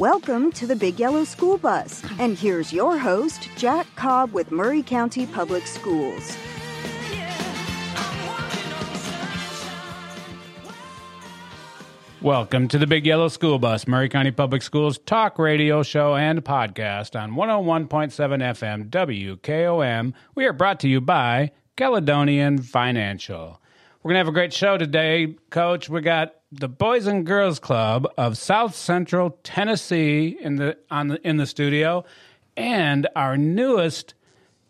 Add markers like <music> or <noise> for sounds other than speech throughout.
Welcome to the Big Yellow School Bus. And here's your host, Jack Cobb with Maury County Public Schools. Welcome to the Big Yellow School Bus, Maury County Public Schools talk radio show and podcast on 101.7 FM WKOM. We are brought to you by Caledonian Financial. We're going to have a great show today, Coach. We got the Boys and Girls Club of South Central Tennessee in the on the, in the studio, and our newest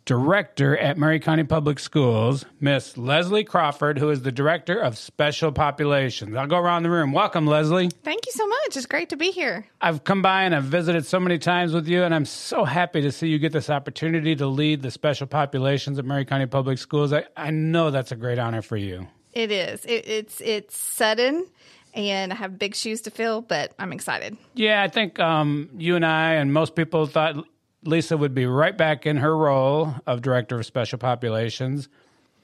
director at Maury County Public Schools, Miss Leslie Crawford, who is the director of Special Populations. I'll go around the room. Welcome, Leslie. Thank you so much. It's great to be here. I've come by and I've visited so many times with you, and I'm so happy to see you get this opportunity to lead the Special Populations at Maury County Public Schools. I, I know that's a great honor for you. It is. It, it's it's sudden, and I have big shoes to fill, but I'm excited. Yeah, I think um, you and I and most people thought Lisa would be right back in her role of director of special populations,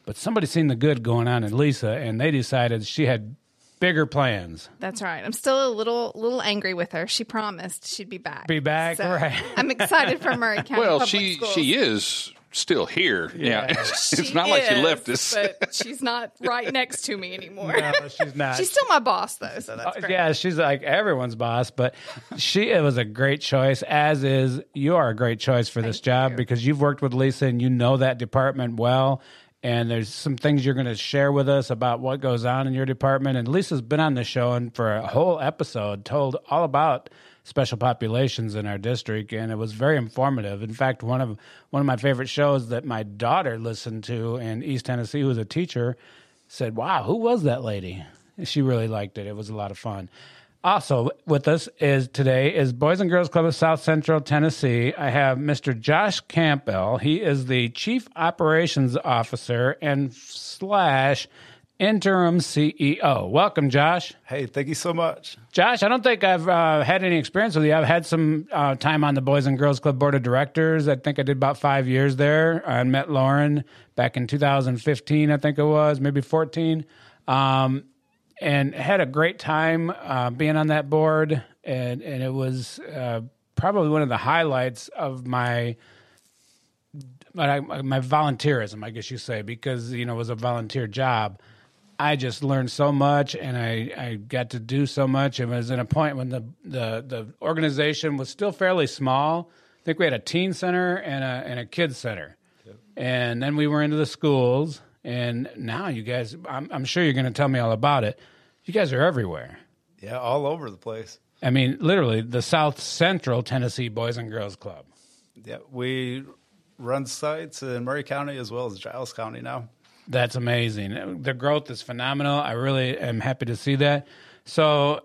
but somebody seen the good going on in Lisa, and they decided she had bigger plans. That's right. I'm still a little little angry with her. She promised she'd be back. Be back, So, right? I'm excited for Maury <laughs> County. Well, Public she Schools. she is still here. Yeah, <laughs> it's She not like she left us. but <laughs> she's not right next to me anymore. No, she's not. She's still my boss, though, so that's Uh, great. yeah, she's like everyone's boss, but she it was a great choice. As is, you are a great choice for this job because you've worked with Lisa and you know that department well. And there's some things you're going to share with us about what goes on in your department. And Lisa's been on the show and for a whole episode told all about special populations in our district, and it was very informative. In fact, one of one of my favorite shows that my daughter listened to in East Tennessee, who was a teacher, said, "Wow, who was that lady?" She really liked it. It was a lot of fun. Also with us is today is Boys and Girls Club of South Central Tennessee. I have Mr. Josh Campbell. He is the Chief Operations Officer and slash interim CEO. Welcome, Josh. Hey, thank you so much. Josh, I don't think I've uh, had any experience with you. I've had some uh, time on the Boys and Girls Club Board of Directors. I think I did about five years there. I met Lauren back in 2015, I think it was, maybe 14. Um, and had a great time uh, being on that board. And, and it was uh, probably one of the highlights of my my, my volunteerism, I guess you say, because you know it was a volunteer job. I just learned so much, and I, I got to do so much. It was in a point when the, the the organization was still fairly small. I think we had a teen center and a and a kids center, and then we were into the schools. And now you guys, I'm, I'm sure you're going to tell me all about it. You guys are everywhere. Yeah, all over the place. I mean, literally, the South Central Tennessee Boys and Girls Club. Yeah, we run sites in Maury County as well as Giles County now. That's amazing. The growth is phenomenal. I really am happy to see that. So,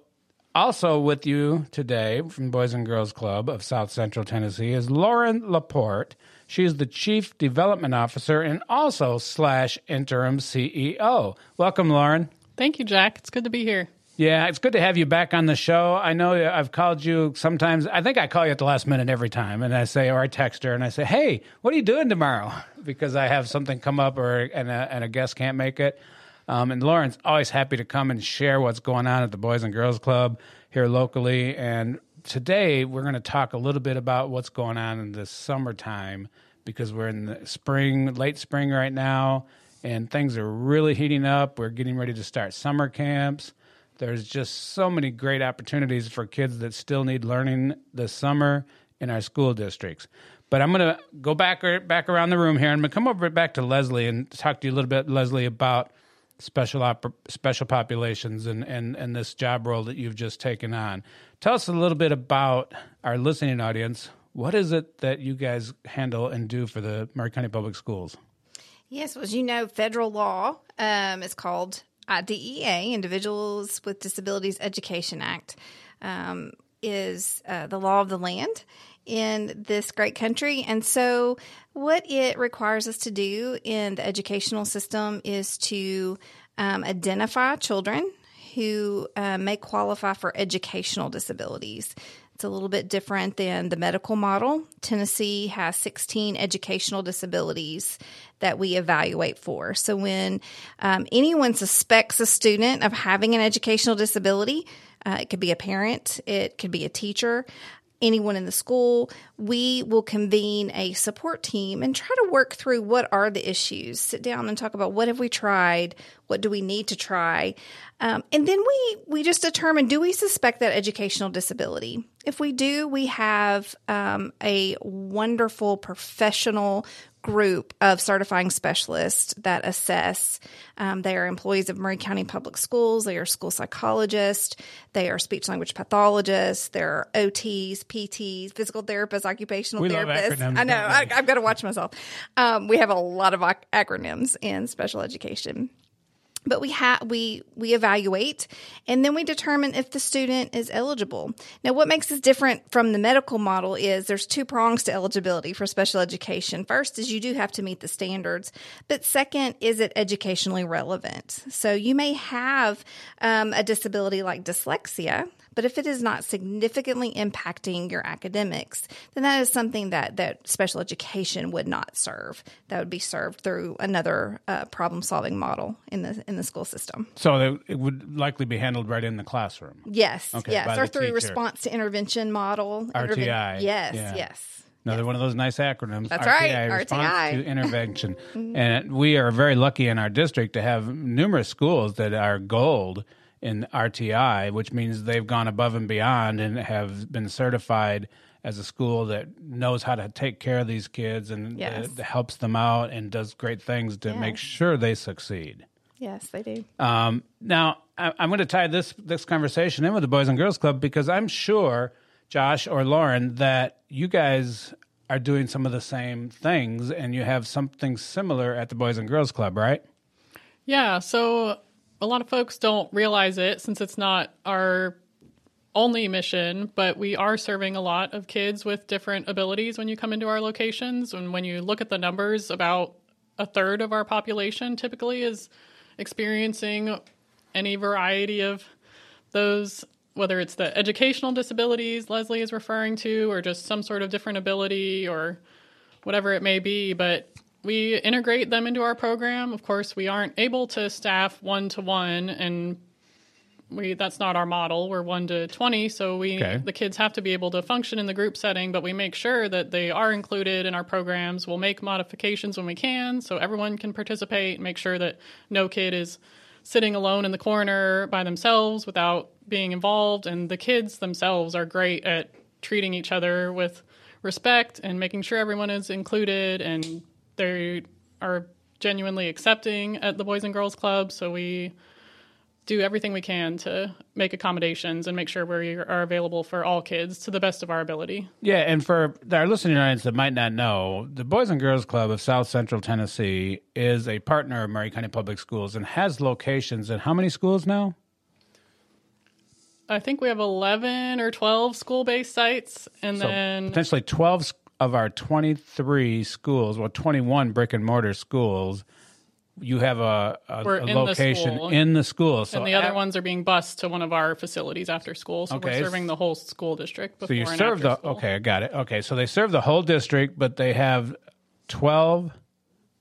also with you today from Boys and Girls Club of South Central Tennessee is Lauren Laporte. She's the Chief Development Officer and also slash interim CEO. Welcome, Lauren. Thank you, Jack. It's good to be here. Yeah, it's good to have you back on the show. I know I've called you sometimes. I think I call you at the last minute every time, and I say, or I text her and I say, "Hey, what are you doing tomorrow?" <laughs> Because I have something come up, or and a, and a guest can't make it. Um, and Lauren's always happy to come and share what's going on at the Boys and Girls Club here locally. And today we're going to talk a little bit about what's going on in the summertime because we're in the spring, late spring right now, and things are really heating up. We're getting ready to start summer camps. There's just so many great opportunities for kids that still need learning this summer in our school districts. But I'm going to go back back around the room here and I'm gonna come over back to Leslie and talk to you a little bit, Leslie, about special op- special populations and, and, and this job role that you've just taken on. Tell us a little bit about our listening audience. What is it that you guys handle and do for the Maury County Public Schools? Yes, well, as you know, federal law um, is called IDEA, Individuals with Disabilities Education Act, um, is uh, the law of the land in this great country. And so, what it requires us to do in the educational system is to um, identify children who uh, may qualify for educational disabilities. It's a little bit different than the medical model. Tennessee has 16 educational disabilities that we evaluate for. So when um, anyone suspects a student of having an educational disability, Uh, it could be a parent, it could be a teacher anyone in the school, we will convene a support team and try to work through what are the issues. Sit down and talk about what have we tried, what do we need to try, um, and then we we just determine do we suspect that educational disability. If we do, we have um, a wonderful professional group of certifying specialists that assess. Um, they are employees of Maury County Public Schools. They are school psychologists. They are speech language pathologists. They're OTs, PTs, physical therapists, occupational We therapists. acronyms, I know. I, I've got to watch myself. Um, we have a lot of ac- acronyms in special education but we have we we evaluate and then we determine if the student is eligible. Now what makes this different from the medical model is there's two prongs to eligibility for special education. First is you do have to meet the standards but second is it educationally relevant? So you may have um, a disability like dyslexia but if it is not significantly impacting your academics, then that is something that, that special education would not serve. That would be served through another uh, problem solving model in the in the school system. So it would likely be handled right in the classroom. Yes, Okay, yes, or through teacher. response to intervention model. Interven- RTI, yes, yeah. yes. Another one of those nice acronyms. That's right, Response RTI. to <laughs> intervention. and we are very lucky in our district to have numerous schools that are gold in RTI, which means they've gone above and beyond and have been certified as a school that knows how to take care of these kids and Yes. uh, helps them out and does great things to make sure they succeed. Yes, they do. Um, now, I, I'm going to tie this this conversation in with the Boys and Girls Club because I'm sure, Josh or Lauren, that you guys are doing some of the same things and you have something similar at the Boys and Girls Club, right? Yeah, so a lot of folks don't realize it since it's not our only mission, but we are serving a lot of kids with different abilities when you come into our locations. And when you look at the numbers, about a third of our population typically is experiencing any variety of those, whether it's the educational disabilities Leslie is referring to, or just some sort of different ability or whatever it may be. But we integrate them into our program. Of course, we aren't able to staff one to one, and we that's not our model. We're one to twenty, so we Okay. the kids have to be able to function in the group setting. But we make sure that they are included in our programs. We'll make modifications when we can, so everyone can participate. Make sure that no kid is sitting alone in the corner by themselves without being involved. And the kids themselves are great at treating each other with respect and making sure everyone is included and they are genuinely accepting at the Boys and Girls Club. So we do everything we can to make accommodations and make sure we are available for all kids to the best of our ability. Yeah, and for our listening audience that might not know, the Boys and Girls Club of South Central Tennessee is a partner of Maury County Public Schools and has locations in how many schools now? I think we have 11 or 12 school based sites. And So then potentially 12 s- of our 23 schools, well, 21 brick and mortar schools, you have a, a, a in location school. in the school. So and the other at- ones are being bused to one of our facilities after school. So Okay. we're serving the whole school district before So you serve the school. okay, I got it. Okay, so they serve the whole district, but they have 12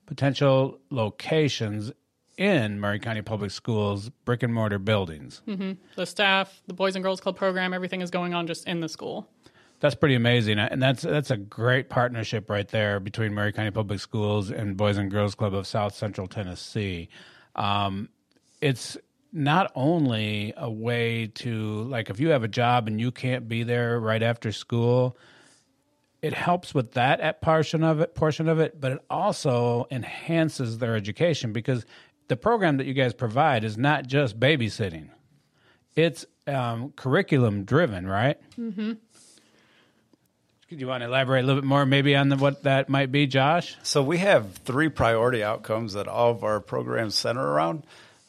potential locations in Maury County Public Schools brick and mortar buildings. Mm-hmm. The staff, the Boys and Girls Club program, everything is going on just in the school. That's pretty amazing, and that's that's a great partnership right there between Maury County Public Schools and Boys and Girls Club of South Central Tennessee. Um, it's not only a way to like if you have a job and you can't be there right after school, it helps with that at portion of it portion of it, but it also enhances their education because the program that you guys provide is not just babysitting; it's um, curriculum driven, right? Do you want to elaborate a little bit more, maybe on the, what that might be, Josh? So we have three priority outcomes that all of our programs center around.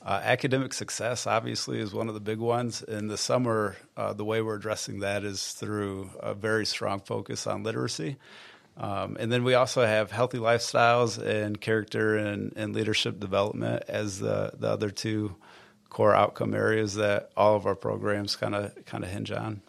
Uh, academic success, obviously, is one of the big ones. In the summer, uh, the way we're addressing that is through a very strong focus on literacy. Um, and then we also have healthy lifestyles and character and, and leadership development as the, the other two core outcome areas that all of our programs kind of kind of hinge on.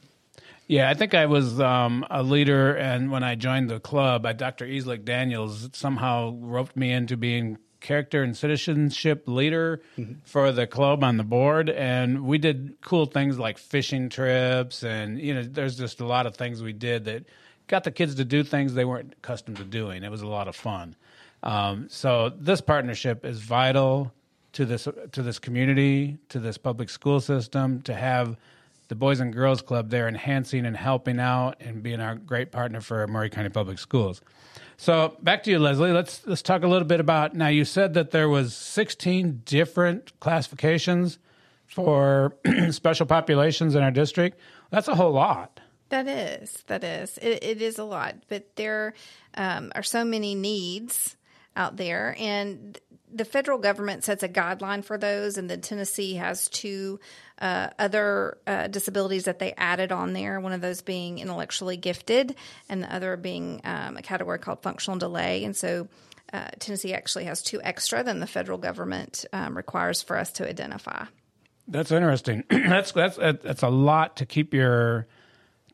Yeah, I think I was um, a leader, and when I joined the club, uh, Dr. Easlick Daniels somehow roped me into being character and citizenship leader for the club on the board, and we did cool things like fishing trips, and you know, there's just a lot of things we did that got the kids to do things they weren't accustomed to doing. It was a lot of fun. Um, so this partnership is vital to this to this community, to this public school system, to have the Boys and Girls Club there enhancing and helping out and being our great partner for Maury County Public Schools. So back to you, Leslie. Let's let's talk a little bit about now. You said that there was 16 different classifications for <clears throat> special populations in our district. That's a whole lot. That is, that is, it, it is a lot, but there um, are so many needs out there, and the federal government sets a guideline for those, and then Tennessee has two uh, other uh, disabilities that they added on there. One of those being intellectually gifted, and the other being um, a category called functional delay. And so, uh, Tennessee actually has two extra than the federal government um, requires for us to identify. That's interesting. <clears throat> that's that's that's a lot to keep your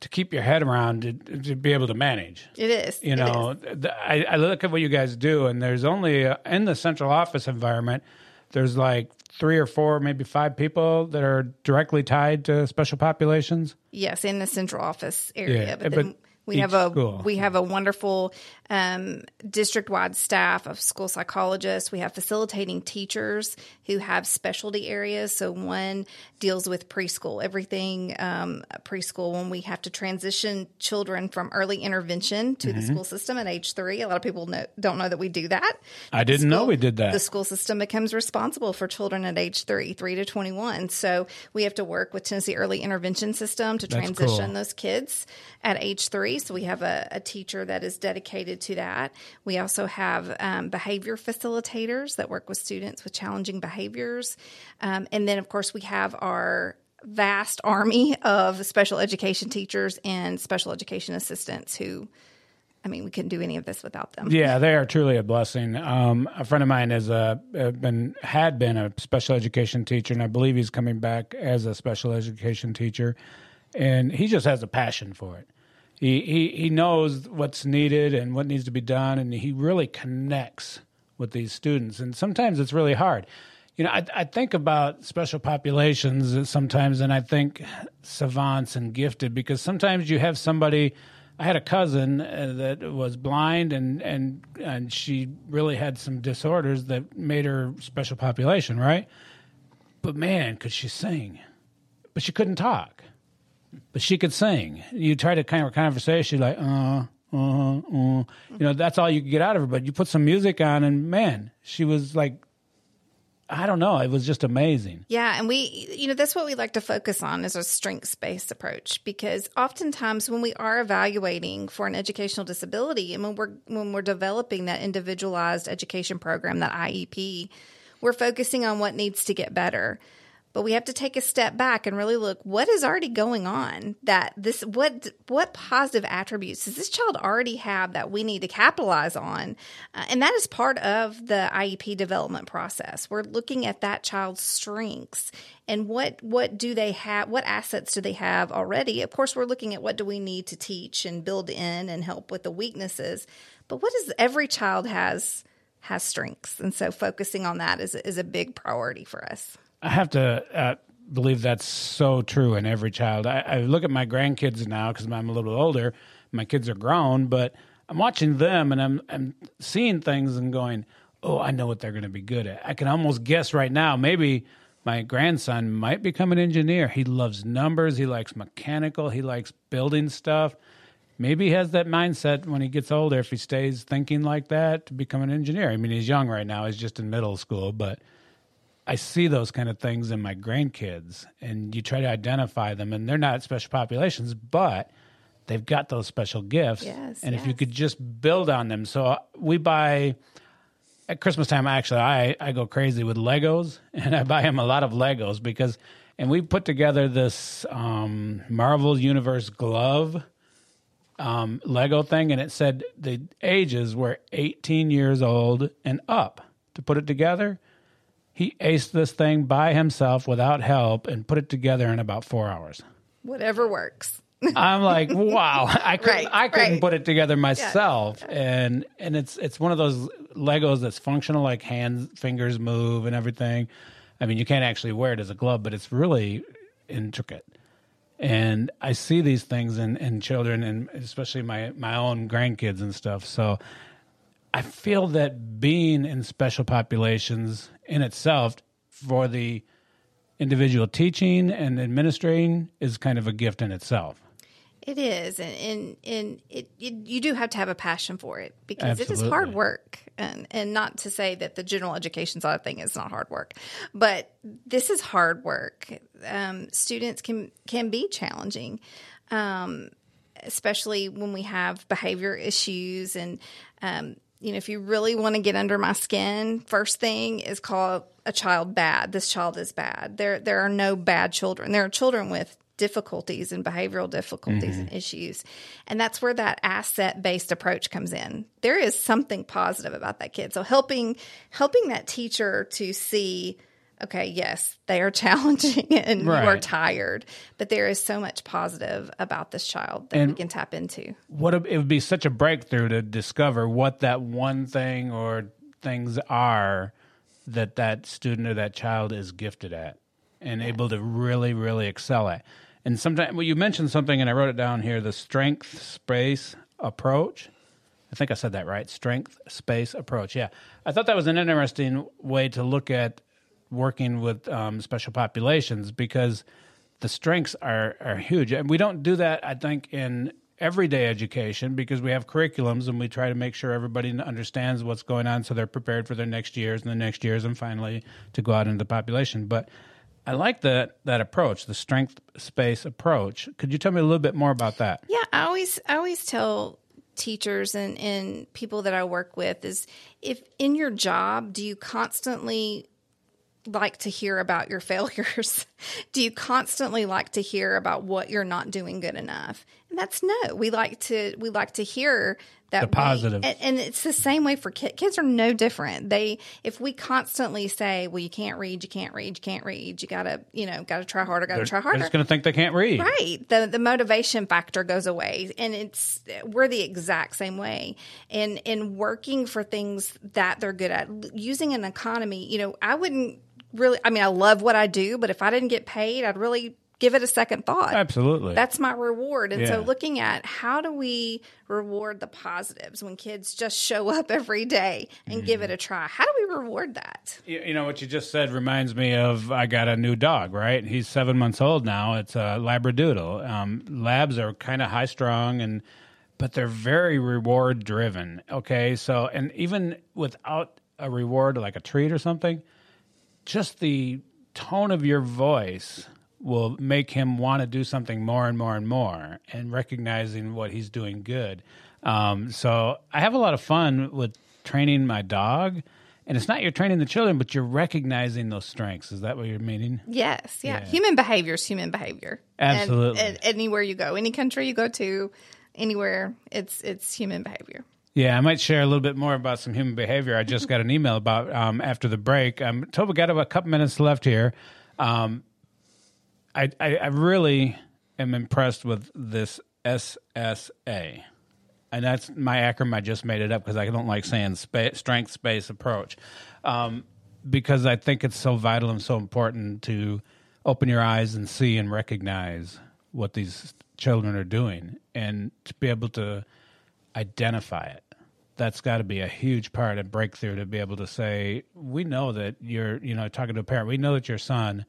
to keep your head around to, to be able to manage. It is. You know, is. the, I, I look at what you guys do, and there's only uh, in the central office environment. There's like three or four, maybe five people that are directly tied to special populations. Yes, in the central office area. Yeah, but but then we have a school. we have a wonderful um, district wide staff of school psychologists. We have facilitating teachers who have specialty areas. So one deals with preschool, everything um, preschool. When we have to transition children from early intervention to Mm-hmm. the school system at age three, a lot of people know, don't know that we do that. I didn't know we did that. The school system becomes responsible for children at age three, three to 21. So we have to work with Tennessee Early Intervention System to That's transition cool. those kids at age three. So we have a, a teacher that is dedicated to that. We also have um, behavior facilitators that work with students with challenging behaviors. Um, and then, of course, we have our vast army of special education teachers and special education assistants who, I mean, we couldn't do any of this without them. Yeah, they are truly a blessing. Um, a friend of mine has been had been a special education teacher, and I believe he's coming back as a special education teacher, and he just has a passion for it. He he he knows what's needed and what needs to be done, and he really connects with these students. And sometimes it's really hard. You know, I, I think about special populations sometimes, and I think savants and gifted because sometimes you have somebody. I had a cousin uh, that was blind, and and and she really had some disorders that made her special population, right? But man, could she sing? But she couldn't talk. But she could sing. You try to kind of conversation, like uh, uh, uh. You know, that's all you could get out of her. But you put some music on, and man, she was like, I don't know. It was just amazing. Yeah, and we, you know, that's what we like to focus on is a strengths based approach because oftentimes when we are evaluating for an educational disability and when we're when we're developing that individualized education program, that IEP, we're focusing on what needs to get better. But we have to take a step back and really look what is already going on. That this what what positive attributes does this child already have that we need to capitalize on, uh, and that is part of the IEP development process. We're looking at that child's strengths and what what do they have, what assets do they have already. Of course, we're looking at what do we need to teach and build in and help with the weaknesses. But what is every child has has strengths, and so focusing on that is is a big priority for us. I have to uh, believe that's so true in every child. I, I look at my grandkids now because I'm a little older. My kids are grown, but I'm watching them and I'm I'm seeing things and going, "Oh, I know what they're going to be good at." I can almost guess right now. Maybe my grandson might become an engineer. He loves numbers. He likes mechanical. He likes building stuff. Maybe he has that mindset when he gets older, if he stays thinking like that, to become an engineer. I mean, he's young right now. He's just in middle school, but I see those kind of things in my grandkids, and you try to identify them, and they're not special populations, but they've got those special gifts. Yes, and if you could just build on them. So we buy at Christmas time. Actually, I I go crazy with Legos, <laughs> and I buy him a lot of Legos because, and we put together this um, Marvel Universe glove um, Lego thing, and it said the ages were 18 years old and up to put it together. He aced this thing by himself without help and put it together in about four hours. Whatever works. <laughs> I'm like, wow, I couldn't, Right, I couldn't right. put it together myself, and and it's it's one of those Legos that's functional, like hands, fingers move, and everything. I mean, you can't actually wear it as a glove, but it's really intricate. And I see these things in, in children, and especially my my own grandkids and stuff. So I feel that being in special populations in itself for the individual teaching and administering is kind of a gift in itself. It is, and and, and it, it you do have to have a passion for it because it is Absolutely. hard work, and and not to say that the general education side of thing is not hard work, but this is hard work. Um, students can can be challenging, um, especially when we have behavior issues and. Um, you know, if you really want to get under my skin, first thing is call a child bad. This child is bad. There, there are no bad children. There are children with difficulties and behavioral difficulties and mm-hmm. issues. And that's where that asset based approach comes in. There is something positive about that kid. So helping helping that teacher to see okay, yes, they are <laughs> challenging and you are tired, but there is so much positive about this child that we can tap into. What a, it would be such a breakthrough to discover what that one thing or things are that that student or that child is gifted at and able to really, really excel at. And sometimes, well, you mentioned something, and I wrote it down here: the strength space approach. I think I said that right. Strength space approach. Yeah, I thought that was an interesting way to look at working with um, special populations because the strengths are are huge, and we don't do that. I think in everyday education because we have curriculums and we try to make sure everybody understands what's going on so they're prepared for their next years and the next years and finally to go out into the population. But I like that that approach, the strength space approach. Could you tell me a little bit more about that? Yeah, I always I always tell teachers and, and people that I work with is if in your job do you constantly like to hear about your failures? <laughs> do you constantly like to hear about what you're not doing good enough? And that's no. We like to we like to hear that The we- and, and it's the same way for kids. Kids are no different. They if we constantly say, "Well, you can't read, you can't read, you can't read. You gotta, you know, gotta try harder, gotta try They're harder." just going to think they can't read. Right. The the motivation factor goes away and it's we're the exact same way. And in working for things that they're good at using an economy, you know, I wouldn't really I mean I love what I do, but if I didn't get paid, I'd really give it a second thought. Absolutely. That's my reward. And Yeah. so looking at how do we reward the positives when kids just show up <laughs> every day and give Mm-hmm. it a try? How do we reward that? You, you know what you just said reminds me of I got a new dog, right? He's seven months old now. It's a Labradoodle. Um, labs are kind of high strung and but they're very reward driven. Okay, so and even without a reward like a treat or something, just the tone of your voice will make him want to do something more and more and more and recognizing what he's doing good. Um, so I have a lot of fun with training my dog. And it's not you're training the children, but you're recognizing those strengths. Is that what you're meaning? Yes, yeah. Yeah. Human behavior is human behavior. And- Absolutely. And, anywhere you go, any country you go to, anywhere, it's it's human behavior. Yeah, I might share a little bit more about some human behavior. I just got an email about um, after the break. Um, Toba got about a couple minutes left here. Um, I, I, I really am impressed with this SSA. And that's my acronym. I just made it up because I don't like saying spa- strength space approach. Um, because I think it's so vital and so important to open your eyes and see and recognize what these children are doing and to be able to identify it. That's got to be a huge part of breakthrough to be able to say, we know that you're, you know, talking to a parent, we know that your son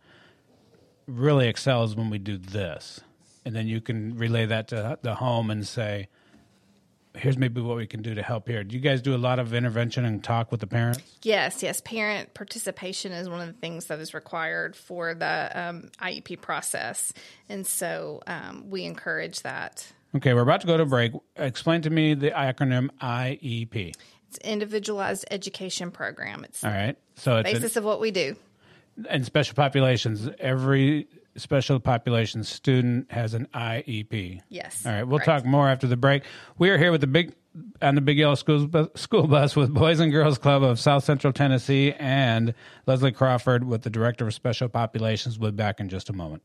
really excels when we do this. And then you can relay that to the home and say, here's maybe what we can do to help here. Do you guys do a lot of intervention and talk with the parents? Yes, yes. Parent participation is one of the things that is required for the um, IEP process, and so um, we encourage that. Okay, we're about to go to break. Explain to me the acronym IEP. It's individualized education program. It's All right. So it's basis of what we do. in special populations. Every special population student has an IEP. Yes, All right. We'll correct. talk more after the break. We are here with the big on the Big Yellow School bus, school bus with Boys and Girls Club of South Central Tennessee and Leslie Crawford with the Director of Special Populations. We'll be back in just a moment.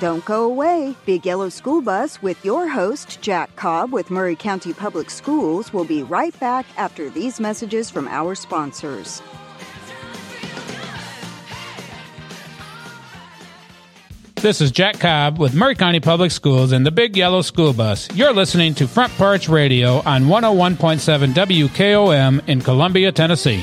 Don't go away. Big Yellow School Bus with your host, Jack Cobb with Maury County Public Schools, will be right back after these messages from our sponsors. This is Jack Cobb with Maury County Public Schools and the Big Yellow School Bus. You're listening to Front Porch Radio on 101.7 WKOM in Columbia, Tennessee.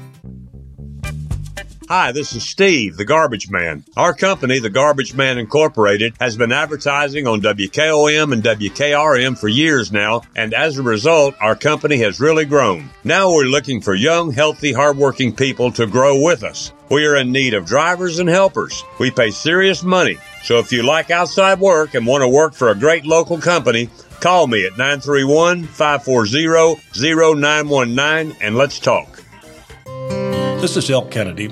Hi, this is Steve, the Garbage Man. Our company, the Garbage Man Incorporated, has been advertising on WKOM and WKRM for years now, and as a result, our company has really grown. Now we're looking for young, healthy, hardworking people to grow with us. We are in need of drivers and helpers. We pay serious money. So if you like outside work and want to work for a great local company, call me at 931 540 0919 and let's talk. This is Elk Kennedy.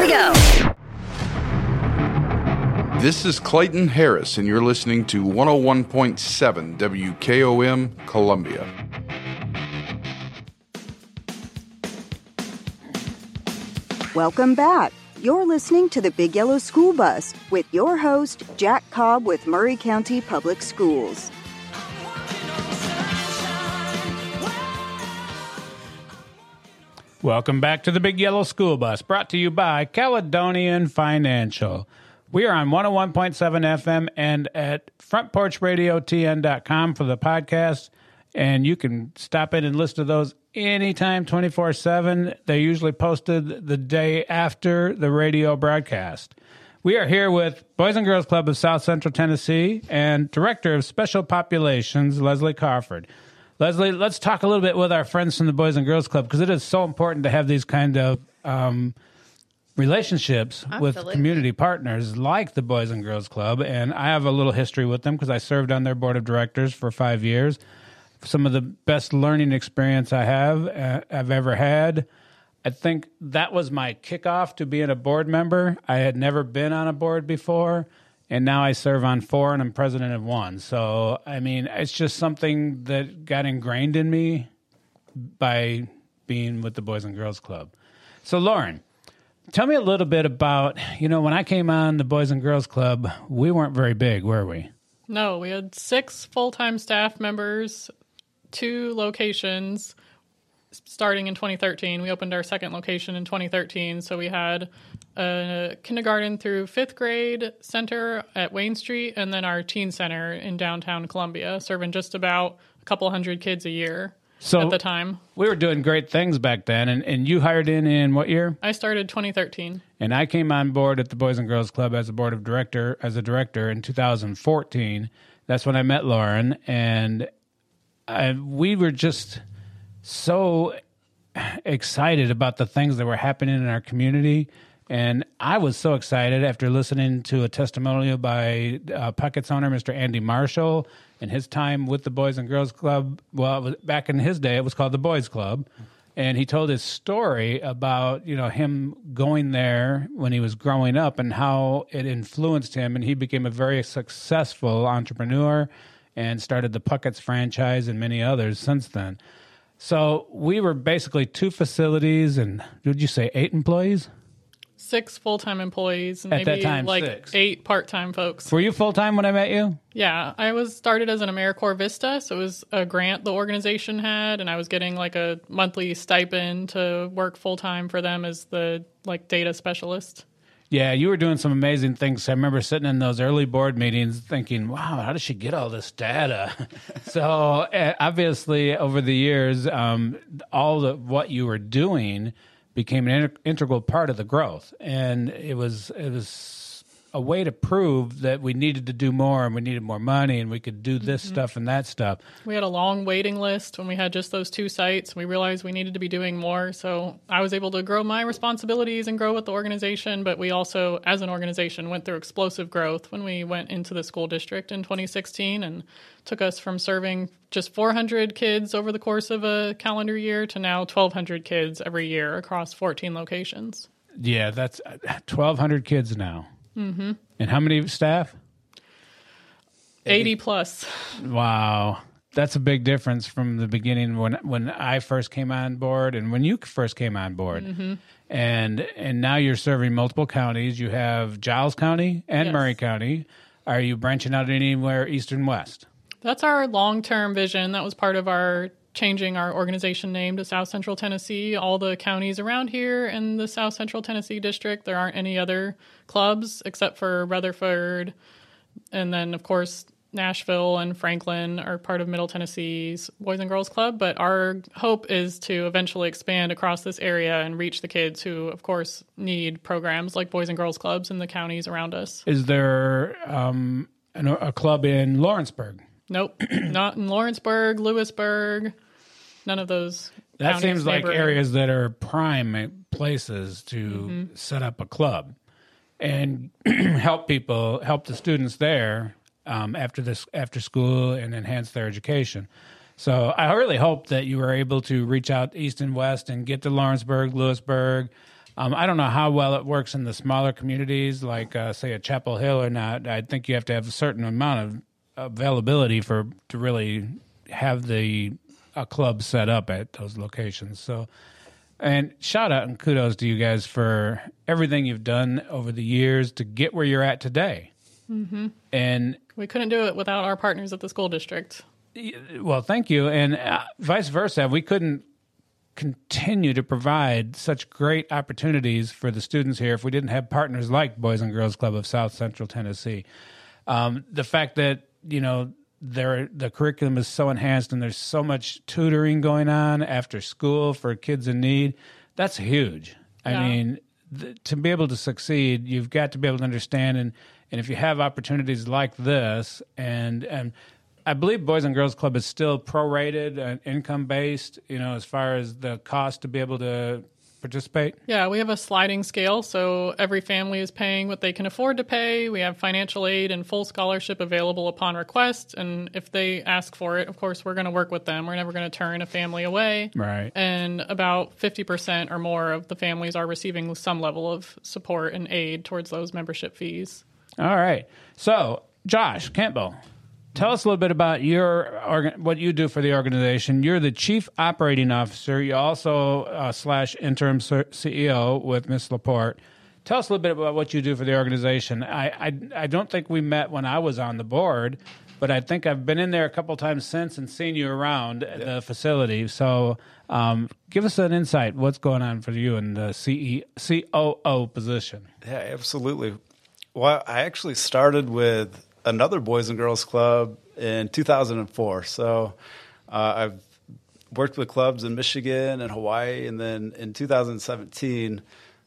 Here we go. This is Clayton Harris, and you're listening to 101.7 WKOM Columbia. Welcome back. You're listening to the Big Yellow School Bus with your host, Jack Cobb with Maury County Public Schools. Welcome back to the Big Yellow School Bus, brought to you by Caledonian Financial. We are on 101.7 FM and at frontporchradiotn.com for the podcast. And you can stop in and listen to those anytime 24 7. They're usually posted the day after the radio broadcast. We are here with Boys and Girls Club of South Central Tennessee and Director of Special Populations, Leslie Crawford. Leslie, let's talk a little bit with our friends from the Boys and Girls Club because it is so important to have these kind of um, relationships with community partners like the Boys and Girls Club. And I have a little history with them because I served on their board of directors for five years. Some of the best learning experience I have uh, I've ever had. I think that was my kickoff to being a board member. I had never been on a board before, and now I serve on four and I'm president of one. So, I mean, it's just something that got ingrained in me by being with the Boys and Girls Club. So, Lauren, tell me a little bit about, you know, when I came on the Boys and Girls Club, we weren't very big, were we? No, we had six full time staff members, two locations starting in 2013. We opened our second location in 2013. So we had a kindergarten through fifth grade center at Wayne Street and then our teen center in downtown Columbia, serving just about a couple hundred kids a year So at the time. we were doing great things back then, and, and you hired in in what year? I started 2013. And I came on board at the Boys and Girls Club as a board of director as a director in 2014. That's when I met Lauren, and I, we were just so excited about the things that were happening in our community. And I was so excited after listening to a testimonial by uh, Puckett's owner, Mr. Andy Marshall, and his time with the Boys and Girls Club. Well, was, back in his day, it was called the Boys Club. And he told his story about, you know, him going there when he was growing up and how it influenced him. And he became a very successful entrepreneur and started the Puckett's franchise and many others since then. So we were basically two facilities and, did you say eight employees? Six full time employees and At that maybe time, like six. eight part time folks. Were you full time when I met you? Yeah, I was started as an AmeriCorps Vista, so it was a grant the organization had, and I was getting like a monthly stipend to work full time for them as the like data specialist. Yeah, you were doing some amazing things. I remember sitting in those early board meetings thinking, wow, how does she get all this data? <laughs> so uh, obviously, over the years, um, all of what you were doing became an integral part of the growth. And it was, it was a way to prove that we needed to do more and we needed more money and we could do this mm-hmm. stuff and that stuff. We had a long waiting list when we had just those two sites. We realized we needed to be doing more, so I was able to grow my responsibilities and grow with the organization. But we also, as an organization, went through explosive growth when we went into the school district in 2016 and took us from serving just 400 kids over the course of a calendar year to now 1,200 kids every year across 14 locations. Yeah, that's uh, 1,200 kids now. Mm-hmm. And how many staff? 80 plus. Wow. That's a big difference from the beginning when when I first came on board and when you first came on board. Mhm. And and now you're serving multiple counties. You have Giles County and Yes. Maury County. Are you branching out anywhere east and west? That's our long term vision. That was part of our changing our organization name to South Central Tennessee. All the counties around here in the South Central Tennessee district, there aren't any other clubs except for Rutherford. And then, of course, Nashville and Franklin are part of Middle Tennessee's Boys and Girls Club. But our hope is to eventually expand across this area and reach the kids who, of course, need programs like Boys and Girls Clubs in the counties around us. Is there um, an, a club in Lawrenceburg? Nope, <clears throat> not in Lawrenceburg, Lewisburg, none of those. That counties, seems like areas that are prime places to Mhm. set up a club and <clears throat> help people, help the students there um, after this after school and enhance their education. So I really hope that you were able to reach out east and west and get to Lawrenceburg, Lewisburg. Um, I don't know how well it works in the smaller communities, like uh, say a Chapel Hill or not. I think you have to have a certain amount of availability for to really have the a club set up at those locations. So, and shout out and kudos to you guys for everything you've done over the years to get where you're at today. hmm And We couldn't do it without our partners at the school district. well, thank you. And uh, vice versa, we couldn't continue to provide such great opportunities for the students here if we didn't have partners like Boys and Girls Club of South Central Tennessee. Um, the fact that you know there the curriculum is so enhanced and there's so much tutoring going on after school for kids in need, that's huge. I Yeah. mean, th- to be able to succeed, you've got to be able to understand and and if you have opportunities like this and and I believe Boys and Girls Club is still prorated and income based, you know, as far as the cost to be able to participate. Yeah, we have a sliding scale, so every family is paying what they can afford to pay. We have financial aid and full scholarship available upon request, and if they ask for it, of course, we're going to work with them. We're never going to turn a family away. Right. And about 50% or more of the families are receiving some level of support and aid towards those membership fees. All right. So, Josh Campbell, tell us a little bit about your what you do for the organization. You're the chief operating officer. You also uh, slash interim CEO with Miss Laporte. Tell us a little bit about what you do for the organization. I, I, I don't think we met when I was on the board, but I think I've been in there a couple times since and seen you around the facility. So um, give us an insight. What's going on for you in the CE, COO position? Yeah, absolutely. Well, I actually started with another Boys and Girls Club in 2004. So uh, I've worked with clubs in Michigan and Hawaii, and then in 2017,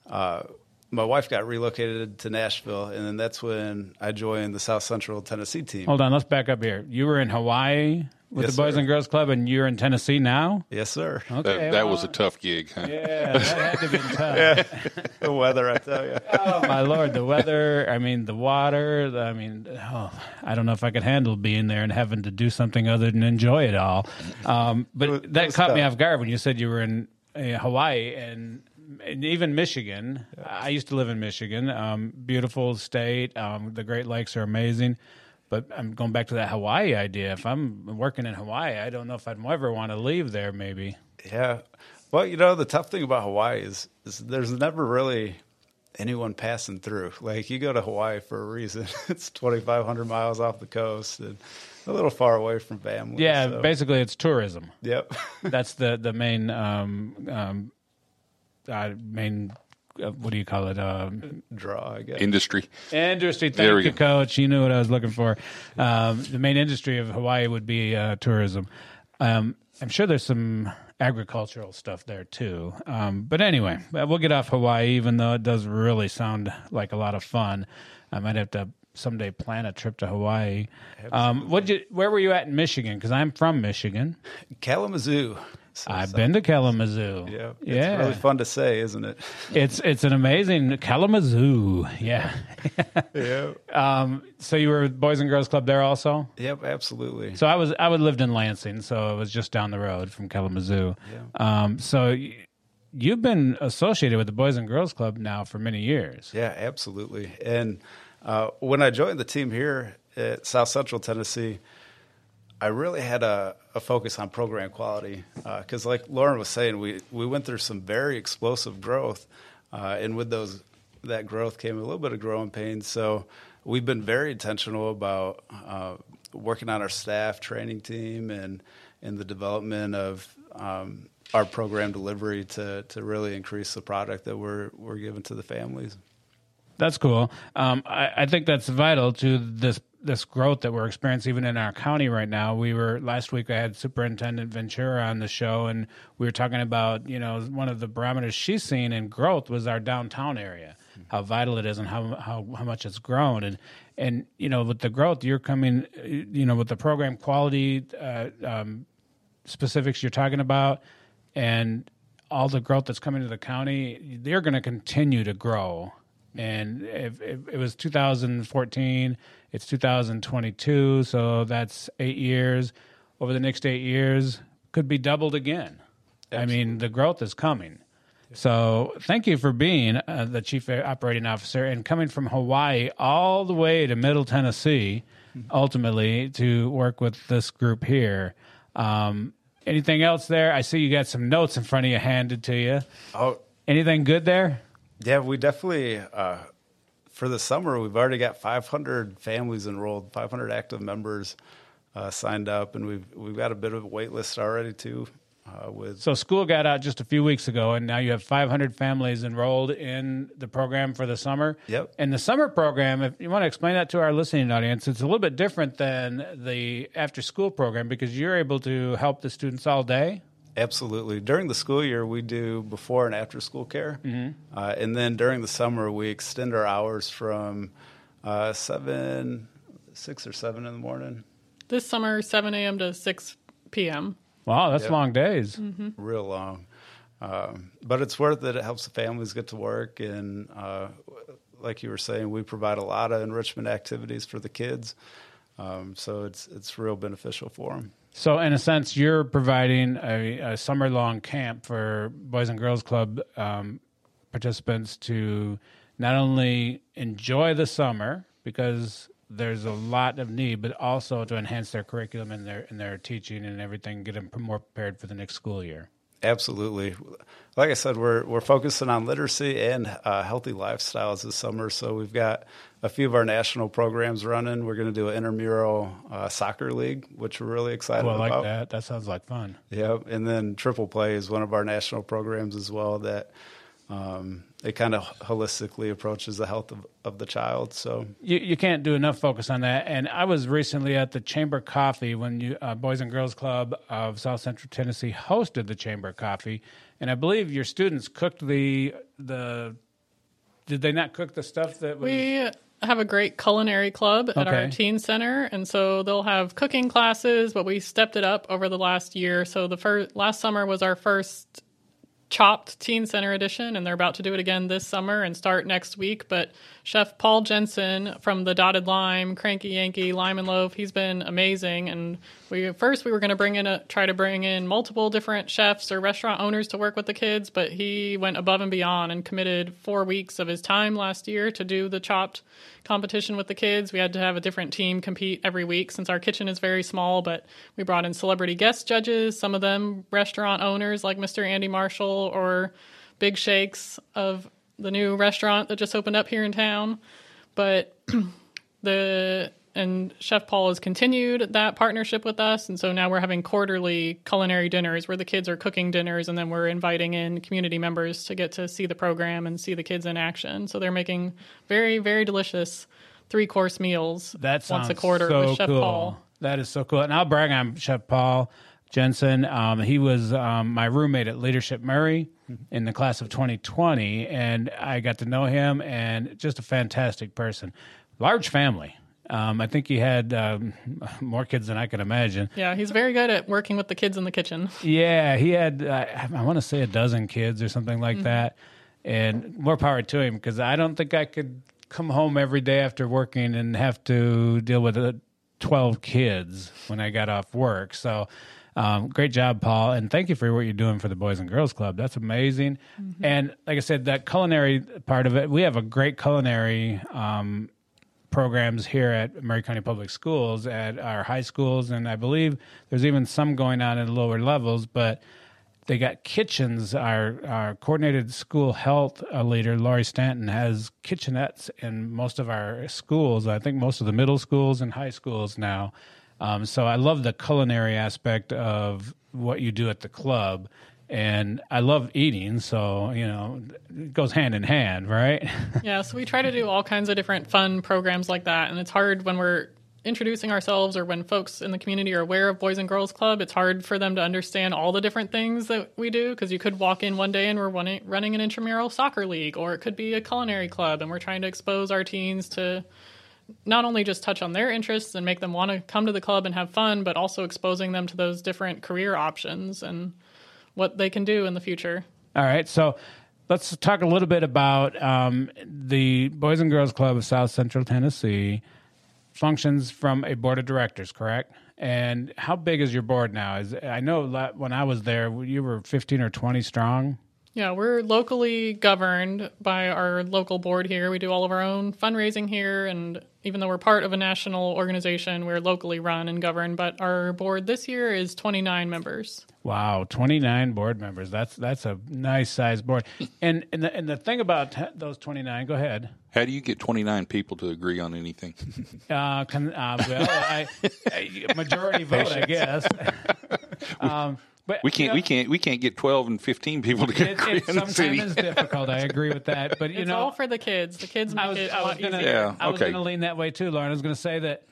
uh, my wife got relocated to Nashville, and then that's when I joined the South Central Tennessee team. Hold on, let's back up here. You were in Hawaii with Yes, the Boys sir. and Girls Club, and you're in Tennessee now. Yes, sir. Okay, that that was a tough gig. Huh? Yeah, that had to be <laughs> tough. Yeah, the weather, I tell you. <laughs> Oh my lord, the weather. I mean, the water. the- I mean, oh, I don't know if I could handle being there and having to do something other than enjoy it all. Um, but was- that was caught me off guard when you said you were in uh, Hawaii and. And even Michigan, I used to live in Michigan. Um, beautiful state. Um, the Great Lakes are amazing. But I'm going back to that Hawaii idea. If I'm working in Hawaii, I don't know if I'd ever want to leave there. Maybe. Yeah. Well, you know, the tough thing about Hawaii is, is there's never really anyone passing through. Like you go to Hawaii for a reason. <laughs> it's 2,500 miles off the coast and a little far away from family. Yeah, so- basically, it's tourism. Yep. <laughs> That's the the main um, um, uh, main. Uh, what do you call it? Um, Draw, I guess. Industry. industry. There we Thank you, go. Coach. You knew what I was looking for. Um, the main industry of Hawaii would be uh, tourism. Um, I'm sure there's some agricultural stuff there too. Um, but anyway, uh, we'll get off Hawaii, even though it does really sound like a lot of fun. I might have to someday plan a trip to Hawaii. Um, what you? Where were you at in Michigan? Because I'm from Michigan. Kalamazoo. So- I've so- been to Kalamazoo. Yeah. It's yeah. really fun to say, isn't it? <laughs> It's it's an amazing Kalamazoo. Yeah. <laughs> yeah. Um, so you were Boys and Girls Club there also. Yep, absolutely. So I was I would lived in Lansing, so it was just down the road from Kalamazoo. Um, so y- you've been associated with the Boys and Girls Club now for many years. Yeah, absolutely. And uh, when I joined the team here at South Central Tennessee, I really had a, a focus on program quality because, like Lauren was saying, we, we went through some very explosive growth, uh, and with those that growth came a little bit of growing pains. So we've been very intentional about uh, working on our staff training team and and the development of um, our program delivery to to really increase the product that we're we're giving to the families. That's cool. Um, I, I think that's vital to this this growth that we're experiencing even in our county right now. We were last week. I had Superintendent Ventura on the show, and we were talking about you know one of the barometers she's seen in growth was our downtown area, how vital it is, and how how how much it's grown. And and you know with the growth, you're coming, you know with the program quality uh, um, specifics you're talking about, and all the growth that's coming to the county, they're going to continue to grow. And if, if it was 2014, it's 2022, so that's eight years. Over the next eight years, could be doubled again. I mean, the growth is coming. So, thank you for being uh, the chief operating officer and coming from Hawaii all the way to Middle Tennessee, ultimately to work with this group here. Um, anything else there? I see you got some notes in front of you handed to you. Oh, Anything good there? Yeah, we definitely uh, for the summer we've already got 500 families enrolled, 500 active members uh, signed up, and we've we've got a bit of a wait list already too. Uh, with So school got out just a few weeks ago, and now you have 500 families enrolled in the program for the summer. Yep. And the summer program, if you want to explain that to our listening audience, it's a little bit different than the after school program because you're able to help the students all day. Absolutely. During the school year, we do before and after school care. Mhm. Uh, and then during the summer, we extend our hours from uh, 7, 6 or 7 in the morning. This summer, 7 a.m. to 6 p.m. Wow, that's Yep. long days. Mhm. Real long. Um, but it's worth it. It helps the families get to work. And uh, like you were saying, we provide a lot of enrichment activities for the kids. Um, so it's, it's real beneficial for them. So, in a sense, you're providing a, a summer long camp for Boys and Girls Club um, participants to not only enjoy the summer because there's a lot of need, but also to enhance their curriculum and their and their teaching and everything, get them more prepared for the next school year. Absolutely. Like I said, we're we're focusing on literacy and uh, healthy lifestyles this summer. So we've got a few of our national programs running. We're going to do an intramural uh, soccer league, which we're really excited about. Well, I like about. that. That sounds like fun. Yeah, and then Triple Play is one of our national programs as well. That um, it kind of holistically approaches the health of, of the child. So You, you can't do enough focus on that. And I was recently at the Chamber Coffee when you uh, Boys and Girls Club of South Central Tennessee hosted the Chamber Coffee, and I believe your students cooked the the. Did they not cook the stuff that was? We have a great culinary club at our teen center, and so they'll have cooking classes. But we stepped it up over the last year. So the first last summer was our first chopped teen center edition and they're about to do it again this summer and start next week. But chef paul jensen from the dotted lime cranky yankee lime and loaf he's been amazing. And we first we were going to bring in a try to bring in multiple different chefs or restaurant owners to work with the kids but he went above and beyond and committed four weeks of his time last year to do the chopped competition with the kids. We had to have a different team compete every week since our kitchen is very small but we brought in celebrity guest judges some of them restaurant owners like mr andy marshall or big shakes of the new restaurant that just opened up here in town. But <clears throat> the and chef paul has continued that partnership with us and so now we're having quarterly culinary dinners where the kids are cooking dinners and then we're inviting in community members to get to see the program and see the kids in action so they're making very very delicious three course meals That once a quarter so with chef cool. paul That is so cool. And I'll brag on Chef Paul Jensen. Um, he was um, my roommate at Leadership Maury in the class of 2020, and I got to know him, and just a fantastic person. Large family. Um, I think he had um, more kids than I could imagine. yeah he's very good at working with the kids in the kitchen <laughs> Yeah, he had uh, I want to say a dozen kids or something like Mhm. that, and more power to him because I don't think I could come home every day after working and have to deal with uh, twelve kids when I got off work. So. Um, great job, Paul, and thank you for what you're doing for the Boys and Girls Club. That's amazing. And like I said, that culinary part of it, we have a great culinary um, programs here at Maury County Public Schools at our high schools, and I believe there's even some going on at lower levels. But they got kitchens. Our our coordinated school health uh, leader, Laurie Stanton, has kitchenettes in most of our schools. I think most of the middle schools and high schools now. Um, so I love the culinary aspect of what you do at the club. And I love eating, so you know it goes hand in hand, right? <laughs> yeah, so we try to do all kinds of different fun programs like that. And it's hard when we're introducing ourselves or when folks in the community are aware of Boys and Girls Club, it's hard for them to understand all the different things that we do because you could walk in one day and we're running, running an intramural soccer league, or it could be a culinary club, and we're trying to expose our teens to not only just touch on their interests and make them want to come to the club and have fun, but also exposing them to those different career options and what they can do in the future. All right, so let's talk a little bit about um, the Boys and Girls Club of South Central Tennessee. Functions from a board of directors, correct? And how big is your board now? Is I know when I was there, you were fifteen or twenty strong. Yeah, we're locally governed by our local board here. We do all of our own fundraising here, and even though we're part of a national organization, we're locally run and governed. But our board this year is 29 members. Wow, twenty nine board members. That's that's a nice size board. And and the, and the thing about t- those twenty nine, go ahead. How do you get 29 people to agree on anything? <laughs> Uh, can, uh, well, I, I, majority vote, I guess. <laughs> um, but we can't know, we can't we can't get 12 and 15 people to It, agree it <laughs> in the sometimes city. is difficult. I agree with that, but you it's know, all for the kids. The kids make I was, it a I was gonna. Yeah, I was okay. going to lean that way too, Lauren. I was going to say that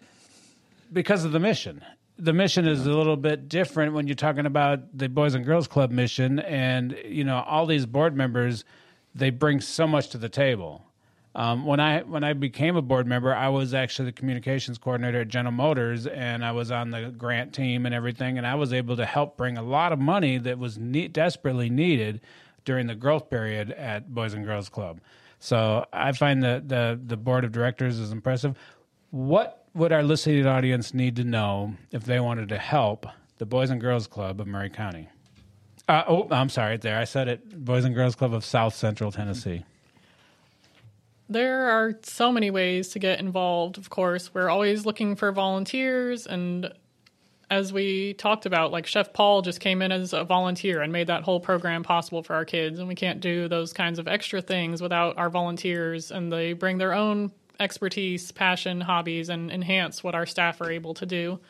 because of the mission. The mission is a little bit different when you're talking about the Boys and Girls Club mission, and you know all these board members, they bring so much to the table. Um, when I when I became a board member, I was actually the communications coordinator at General Motors, and I was on the grant team and everything, and I was able to help bring a lot of money that was desperately needed during the growth period at Boys and Girls Club. So I find that the the board of directors is impressive. What would our listening audience need to know if they wanted to help the Boys and Girls Club of Maury County? Uh, oh, I'm sorry, there I said it. Boys and Girls Club of South Central Tennessee. There are so many ways to get involved, of course. We're always looking for volunteers and as we talked about, like Chef Paul just came in as a volunteer and made that whole program possible for our kids. And we can't do those kinds of extra things without our volunteers. And they bring their own expertise, passion, hobbies, and enhance what our staff are able to do.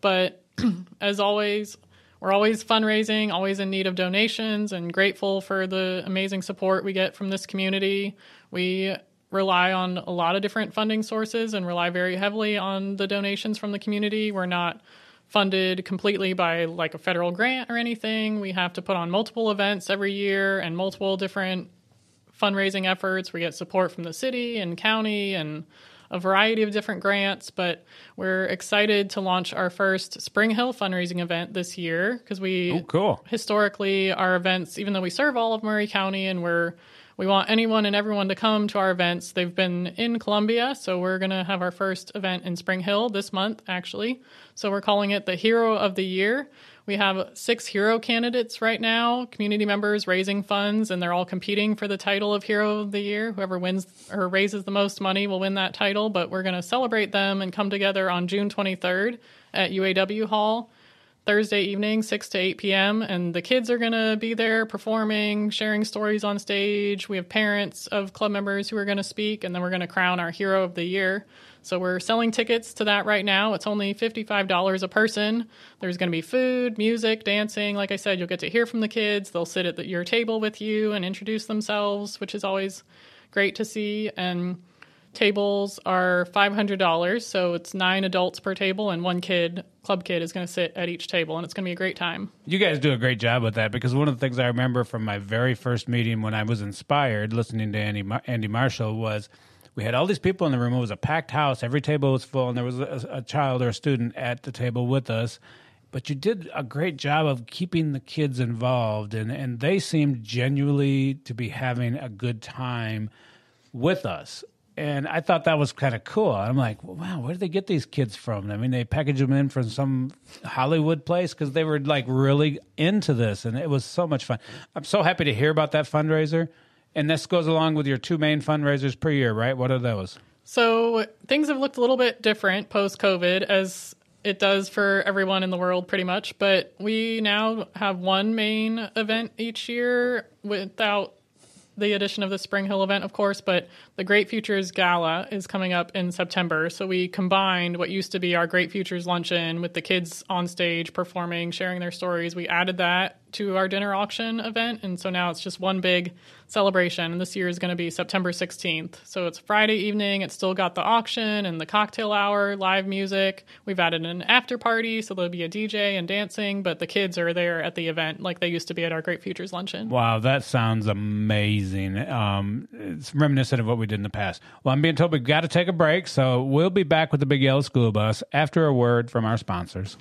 But <clears throat> as always, we're always fundraising, always in need of donations, and grateful for the amazing support we get from this community. We rely on a lot of different funding sources and rely very heavily on the donations from the community. We're not funded completely by like a federal grant or anything. We have to put on multiple events every year and multiple different fundraising efforts. We get support from the city and county and a variety of different grants, but we're excited to launch our first Spring Hill fundraising event this year because we cool. historically our events, even though we serve all of Maury County and we're we want anyone and everyone to come to our events. They've been in Columbia, so we're going to have our first event in Spring Hill this month, actually. So we're calling it the Hero of the Year. We have six hero candidates right now, community members raising funds, and they're all competing for the title of Hero of the Year. Whoever wins or raises the most money will win that title, but we're going to celebrate them and come together on June 23rd at UAW Hall. Thursday evening, 6 to 8 p.m. And the kids are going to be there performing, sharing stories on stage. We have parents of club members who are going to speak, and then we're going to crown our hero of the year. So we're selling tickets to that right now. It's only $55 a person. There's going to be food, music, dancing. Like I said, you'll get to hear from the kids. They'll sit at the, your table with you and introduce themselves, which is always great to see. And tables are $500 so it's nine adults per table and one kid club kid is going to sit at each table and it's going to be a great time. You guys do a great job with that because one of the things i remember from my very first meeting when i was inspired listening to andy, andy marshall was we had all these people in the room. It was a packed house. Every table was full and there was a, a child or a student at the table with us. But you did a great job of keeping the kids involved and, and they seemed genuinely to be having a good time with us and I thought that was kind of cool. I'm like, wow, where did they get these kids from? I mean, they package them in from some Hollywood place because they were like really into this, and it was so much fun. I'm so happy to hear about that fundraiser, and this goes along with your two main fundraisers per year, right? What are those? So things have looked a little bit different post COVID, as it does for everyone in the world, pretty much. But we now have one main event each year without the addition of the Spring Hill event, of course, but the Great Futures Gala is coming up in September. So we combined what used to be our Great Futures luncheon with the kids on stage performing, sharing their stories. We added that to our dinner auction event. And so now it's just one big celebration. And this year is going to be September 16th. So it's Friday evening. It's still got the auction and the cocktail hour, live music. We've added an after party. So there'll be a DJ and dancing, but the kids are there at the event like they used to be at our Great Futures luncheon. Wow, that sounds amazing. Um, it's reminiscent of what we did in the past. Well, I'm being told we've got to take a break. So we'll be back with the Big Yellow School Bus after a word from our sponsors.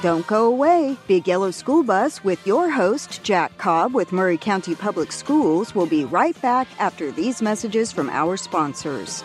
Don't go away. Big Yellow School Bus with your host, Jack Cobb with Maury County Public Schools, will be right back after these messages from our sponsors.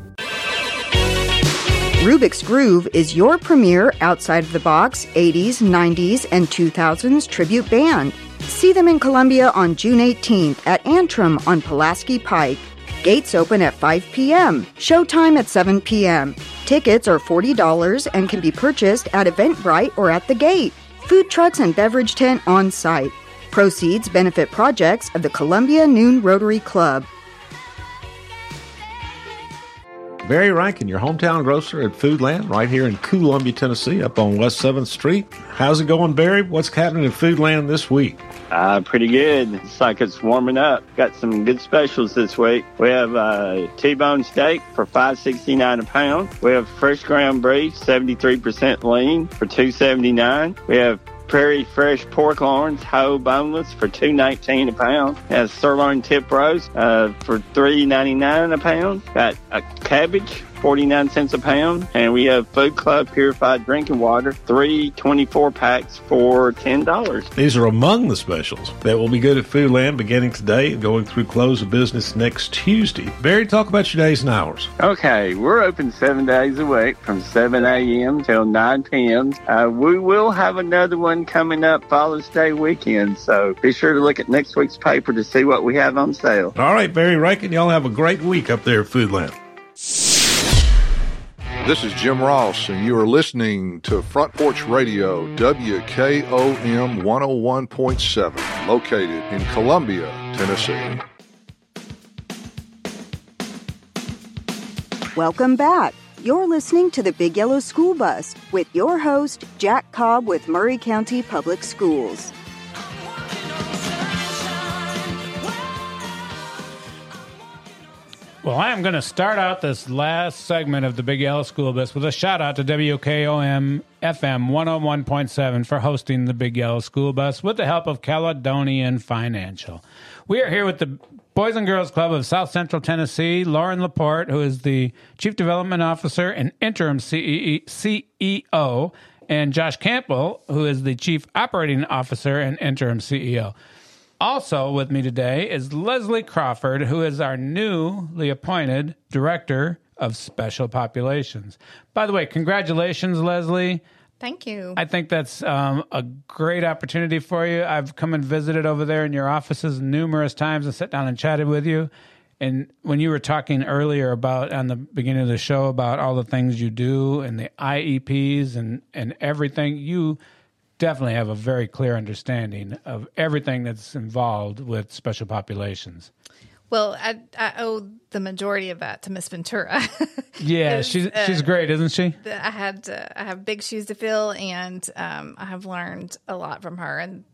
Rubik's Groove is your premier outside of the box 80s, 90s, and 2000s tribute band. See them in Columbia on June 18th at Antrim on Pulaski Pike. Gates open at 5 p.m., showtime at 7 p.m. Tickets are $40 and can be purchased at Eventbrite or at the gate. Food trucks and beverage tent on site. Proceeds benefit projects of the Columbia Noon Rotary Club. Barry Rankin, your hometown grocer at Foodland, right here in Columbia, Tennessee, up on West 7th Street. How's it going, Barry? What's happening in Foodland this week? Uh, pretty good. It's like it's warming up. Got some good specials this week. We have uh, T-bone steak for five sixty nine a pound. We have fresh ground beef, seventy three percent lean for two seventy nine. We have Prairie Fresh pork loins, whole boneless for two nineteen a pound. Has sirloin tip roast uh, for three ninety nine a pound. Got a cabbage. 49 cents a pound and we have food club purified drinking water three 24 packs for $10 These are among the specials that will be good at Foodland beginning today and going through close of business next Tuesday. Barry, talk about your days and hours. Okay, we're open seven days a week from 7 a.m. till 9 p.m. Uh, we will have another one coming up Father's Day weekend, so be sure to look at next week's paper to see what we have on sale. All right, Barry Rankin, y'all have a great week up there at Foodland. This is Jim Ross, and you are listening to Front Porch Radio, WKOM 101.7, located in Columbia, Tennessee. Welcome back. You're listening to the Big Yellow School Bus with your host, Jack Cobb with Maury County Public Schools. Well, I am going to start out this last segment of the Big Yellow School Bus with a shout out to WKOM FM 101.7 for hosting the Big Yellow School Bus with the help of Caledonian Financial. We are here with the Boys and Girls Club of South Central Tennessee, Lauren Laporte, who is the Chief Development Officer and Interim CEO, and Josh Campbell, who is the Chief Operating Officer and Interim CEO. Also with me today is Leslie Crawford, who is our newly appointed Director of Special Populations. By the way, congratulations, Leslie. Thank you. I think that's um, a great opportunity for you. I've come and visited over there in your offices numerous times and sat down and chatted with you. And when you were talking earlier about on the beginning of the show about all the things you do and the IEPs and, and everything, you definitely have a very clear understanding of everything that's involved with special populations. Well, I, I owe the majority of that to Miss Ventura. <laughs> yeah, she's uh, she's great, isn't she? I had uh, I have big shoes to fill, and um, I have learned a lot from her. And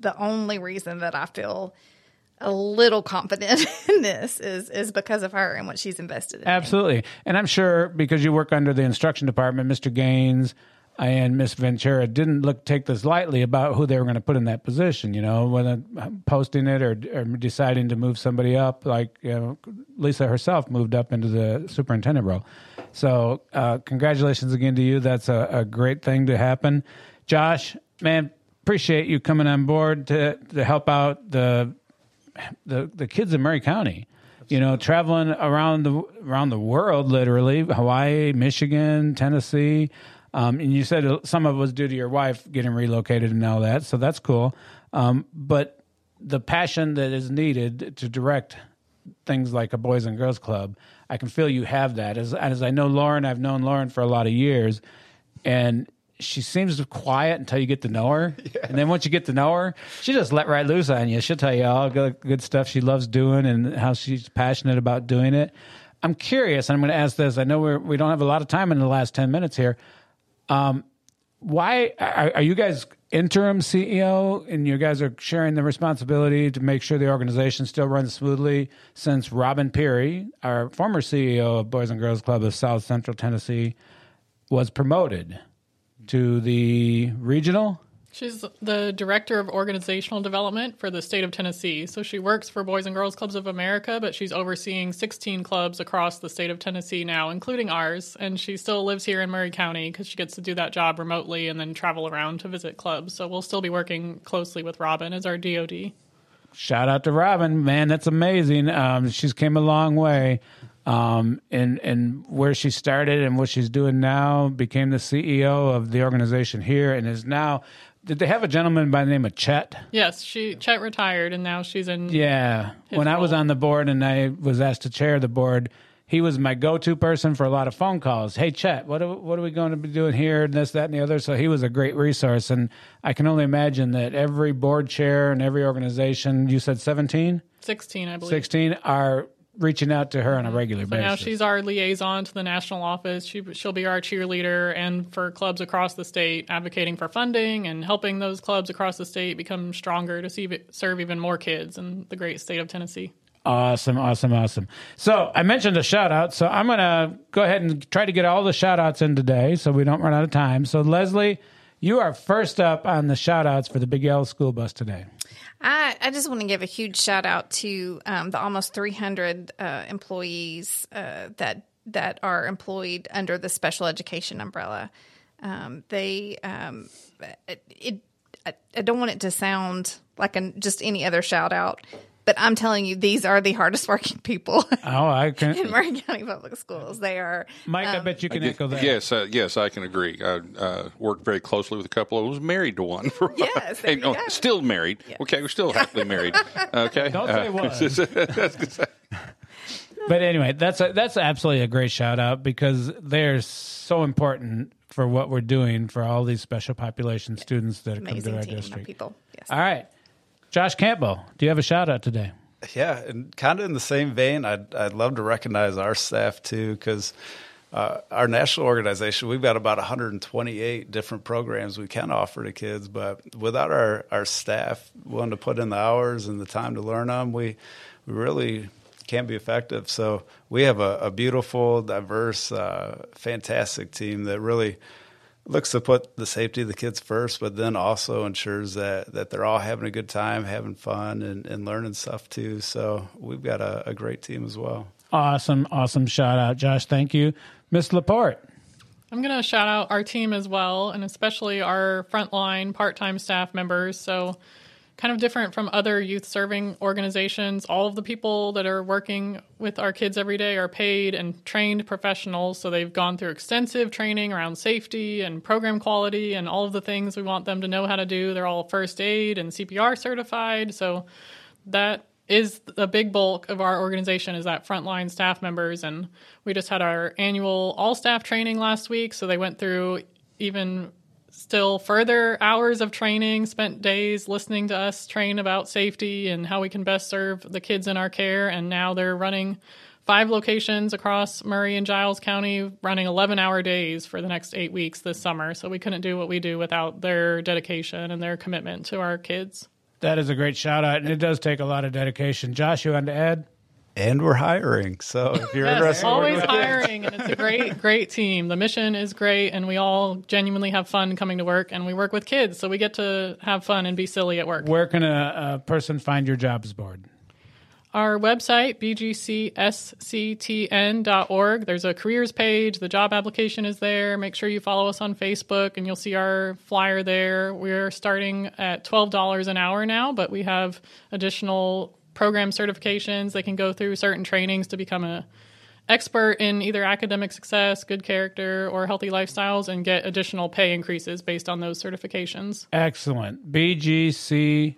the only reason that I feel a little confident <laughs> in this is is because of her and what she's invested in. Absolutely. And I'm sure because you work under the instruction department, Mr. Gaines and Miss Ventura didn't look take this lightly about who they were going to put in that position, you know, whether posting it or, or deciding to move somebody up, like you know, Lisa herself moved up into the superintendent role. So, uh, congratulations again to you. That's a, a great thing to happen. Josh, man, appreciate you coming on board to, to help out the the the kids in Maury County. You know, traveling around the around the world, literally Hawaii, Michigan, Tennessee, um, and you said some of it was due to your wife getting relocated and all that, so that's cool. Um, but the passion that is needed to direct things like a Boys and Girls Club, I can feel you have that. As as I know Lauren, I've known Lauren for a lot of years, and she seems quiet until you get to know her, <laughs> and then once you get to know her, she just let right loose on you. She'll tell you all good, good stuff she loves doing and how she's passionate about doing it. I'm curious, and I'm going to ask this. I know we're, we don't have a lot of time in the last ten minutes here. Um, why are, are you guys interim CEO and you guys are sharing the responsibility to make sure the organization still runs smoothly since Robin Peary, our former CEO of Boys and Girls Club of South Central Tennessee, was promoted to the regional? She's the director of organizational development for the state of Tennessee. So she works for Boys and Girls Clubs of America, but she's overseeing 16 clubs across the state of Tennessee now, including ours. And she still lives here in Maury County because she gets to do that job remotely and then travel around to visit clubs. So we'll still be working closely with Robin as our DOD. Shout out to Robin, man, that's amazing. Um, she's came a long way, um, and and where she started and what she's doing now. Became the CEO of the organization here, and is now. Did they have a gentleman by the name of Chet? Yes, she Chet retired and now she's in. Yeah. When I was on the board and I was asked to chair the board, he was my go-to person for a lot of phone calls. Hey, Chet, what are, what are we going to be doing here? And this, that, and the other. So he was a great resource. And I can only imagine that every board chair and every organization, you said 17? 16, I believe. 16 are reaching out to her on a mm-hmm. regular So basis. now she's our liaison to the national office. She, she'll be our cheerleader and for clubs across the state, advocating for funding and helping those clubs across the state become stronger to see, serve even more kids in the great state of Tennessee. Awesome, awesome, awesome. So I mentioned a shout out. So I'm going to go ahead and try to get all the shout outs in today so we don't run out of time. So, Leslie, you are first up on the shout outs for the Big Yellow School Bus today. I, I just want to give a huge shout out to um, the almost 300 uh, employees uh, that that are employed under the special education umbrella. Um, they, um, it, it I, I don't want it to sound like just any other shout out, but I'm telling you, these are the hardest working <laughs> people Oh, I can. in Maury County Public Schools. They are. Mike, I um, bet you can I echo that. Yes, uh, yes, I can agree. I uh, worked very closely with a couple. I was married to one. <laughs> For Yes, there Hey, you no, go. still married. Okay, we're still happily married. <laughs> Okay, Don't say Uh, was. But anyway, that's a, that's absolutely a great shout out because they're so important for what we're doing for all these special population students that come to our team of district. people. Yes. All right, Josh Campbell, do you have a shout out today? Yeah, and kind of in the same vein, I'd I'd love to recognize our staff too, because uh, our national organization, we've got about 128 different programs we can offer to kids, but without our our staff willing to put in the hours and the time to learn them, we we really can't be effective. So we have a, a beautiful, diverse, uh, fantastic team that really looks to put the safety of the kids first, but then also ensures that, that they're all having a good time, having fun, and, and learning stuff too. So we've got a, a great team as well. Awesome, awesome shout out, Josh. Thank you, Miss Laporte. I'm going to shout out our team as well, and especially our frontline part time staff members. So, kind of different from other youth serving organizations. All of the people that are working with our kids every day are paid and trained professionals. So, they've gone through extensive training around safety and program quality and all of the things we want them to know how to do. They're all first aid and CPR certified. So, that is the big bulk of our organization is that frontline staff members and we just had our annual all staff training last week so they went through even still further hours of training spent days listening to us train about safety and how we can best serve the kids in our care and now they're running five locations across Maury and Giles County running 11 hour days for the next 8 weeks this summer so we couldn't do what we do without their dedication and their commitment to our kids That is a great shout out, and it does take a lot of dedication. Josh, you want to add? And we're hiring. So if you're Yes, interested, in always working kids- hiring, and it's a great, <laughs> great team. The mission is great, and we all genuinely have fun coming to work. And we work with kids, so we get to have fun and be silly at work. Where can a, a person find your jobs board? Our website, bgcsctn.org. There's a careers page. The job application is there. Make sure you follow us on Facebook, and you'll see our flyer there. We're starting at $12 an hour now, but we have additional program certifications. They can go through certain trainings to become a expert in either academic success, good character, or healthy lifestyles and get additional pay increases based on those certifications. Excellent. BGCSCTN.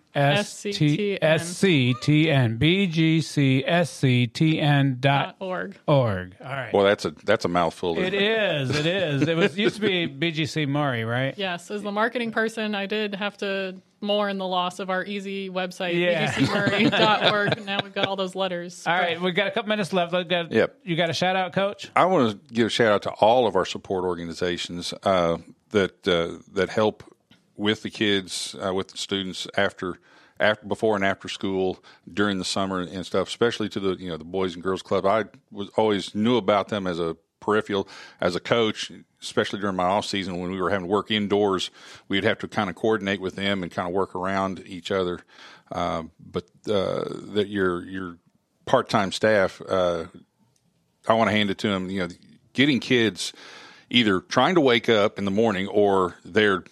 BGCSCTN dot org. Org. All right. Well, that's a that's a mouthful. It <laughs> is. It is. It was used to be BGC Maury, right? Yes, as the marketing person, I did have to mourn the loss of our easy website, Yeah. bgcmaury.org. now we've got all those letters. All right, we've got a couple minutes left. Got, Yep. You got a shout out, Coach? I want to give a shout out to all of our support organizations uh, that uh, that help with the kids, uh, with the students after, after, before and after school, during the summer and stuff. Especially to the you know the Boys and Girls Club. I was always knew about them as a peripheral. As a coach, especially during my off season when we were having to work indoors, we'd have to kind of coordinate with them and kind of work around each other. Uh, but uh, that your your part time staff, uh, I want to hand it to them. You know, getting kids either trying to wake up in the morning or they're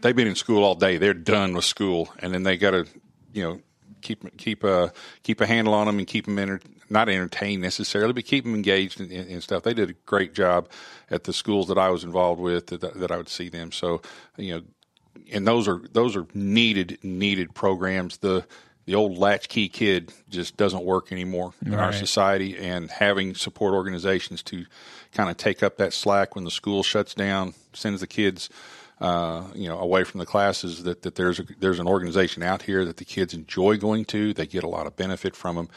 they've been in school all day. They're done with school, and then they got to you know keep keep a keep a handle on them and keep them enter, not entertained necessarily, but keep them engaged and, and, stuff. They did a great job at the schools that I was involved with that, that I would see them. So you know, and those are those are needed needed programs. The the old latchkey kid just doesn't work anymore in our society, and having support organizations to kind of take up that slack when the school shuts down, sends the kids uh, you know, away from the classes, that, that there's a, there's an organization out here that the kids enjoy going to. They get a lot of benefit from them.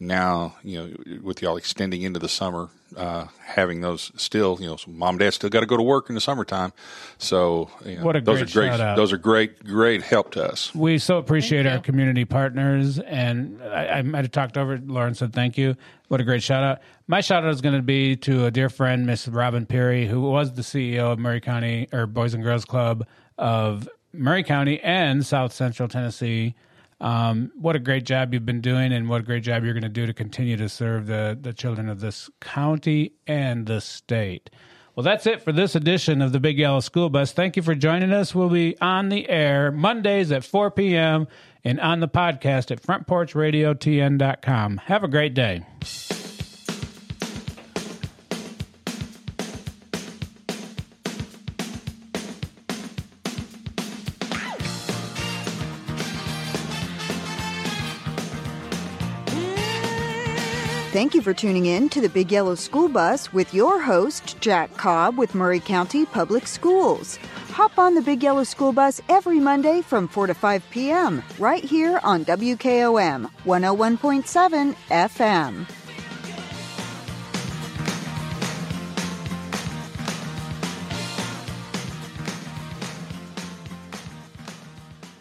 Now, you know, with y'all extending into the summer, uh, having those still, you know, so mom and dad still got to go to work in the summertime. So, you know, what a those great are great. shout out. Those are great, great help to us. We so appreciate our community partners, and I, I might have talked over. it. Lauren said thank you. What a great shout out! My shout out is going to be to a dear friend, Miss Robin Peary, who was the CEO of Maury County or Boys and Girls Club of Maury County and South Central Tennessee. Um, what a great job you've been doing, and what a great job you're going to do to continue to serve the the children of this county and the state. Well, that's it for this edition of the Big Yellow School Bus. Thank you for joining us. We'll be on the air Mondays at 4 p.m. and on the podcast at frontporchradiotn.com. Have a great day. Thank you for tuning in to the Big Yellow School Bus with your host, Jack Cobb with Maury County Public Schools. Hop on the Big Yellow School Bus every Monday from 4 to 5 p.m. right here on WKOM 101.7 FM.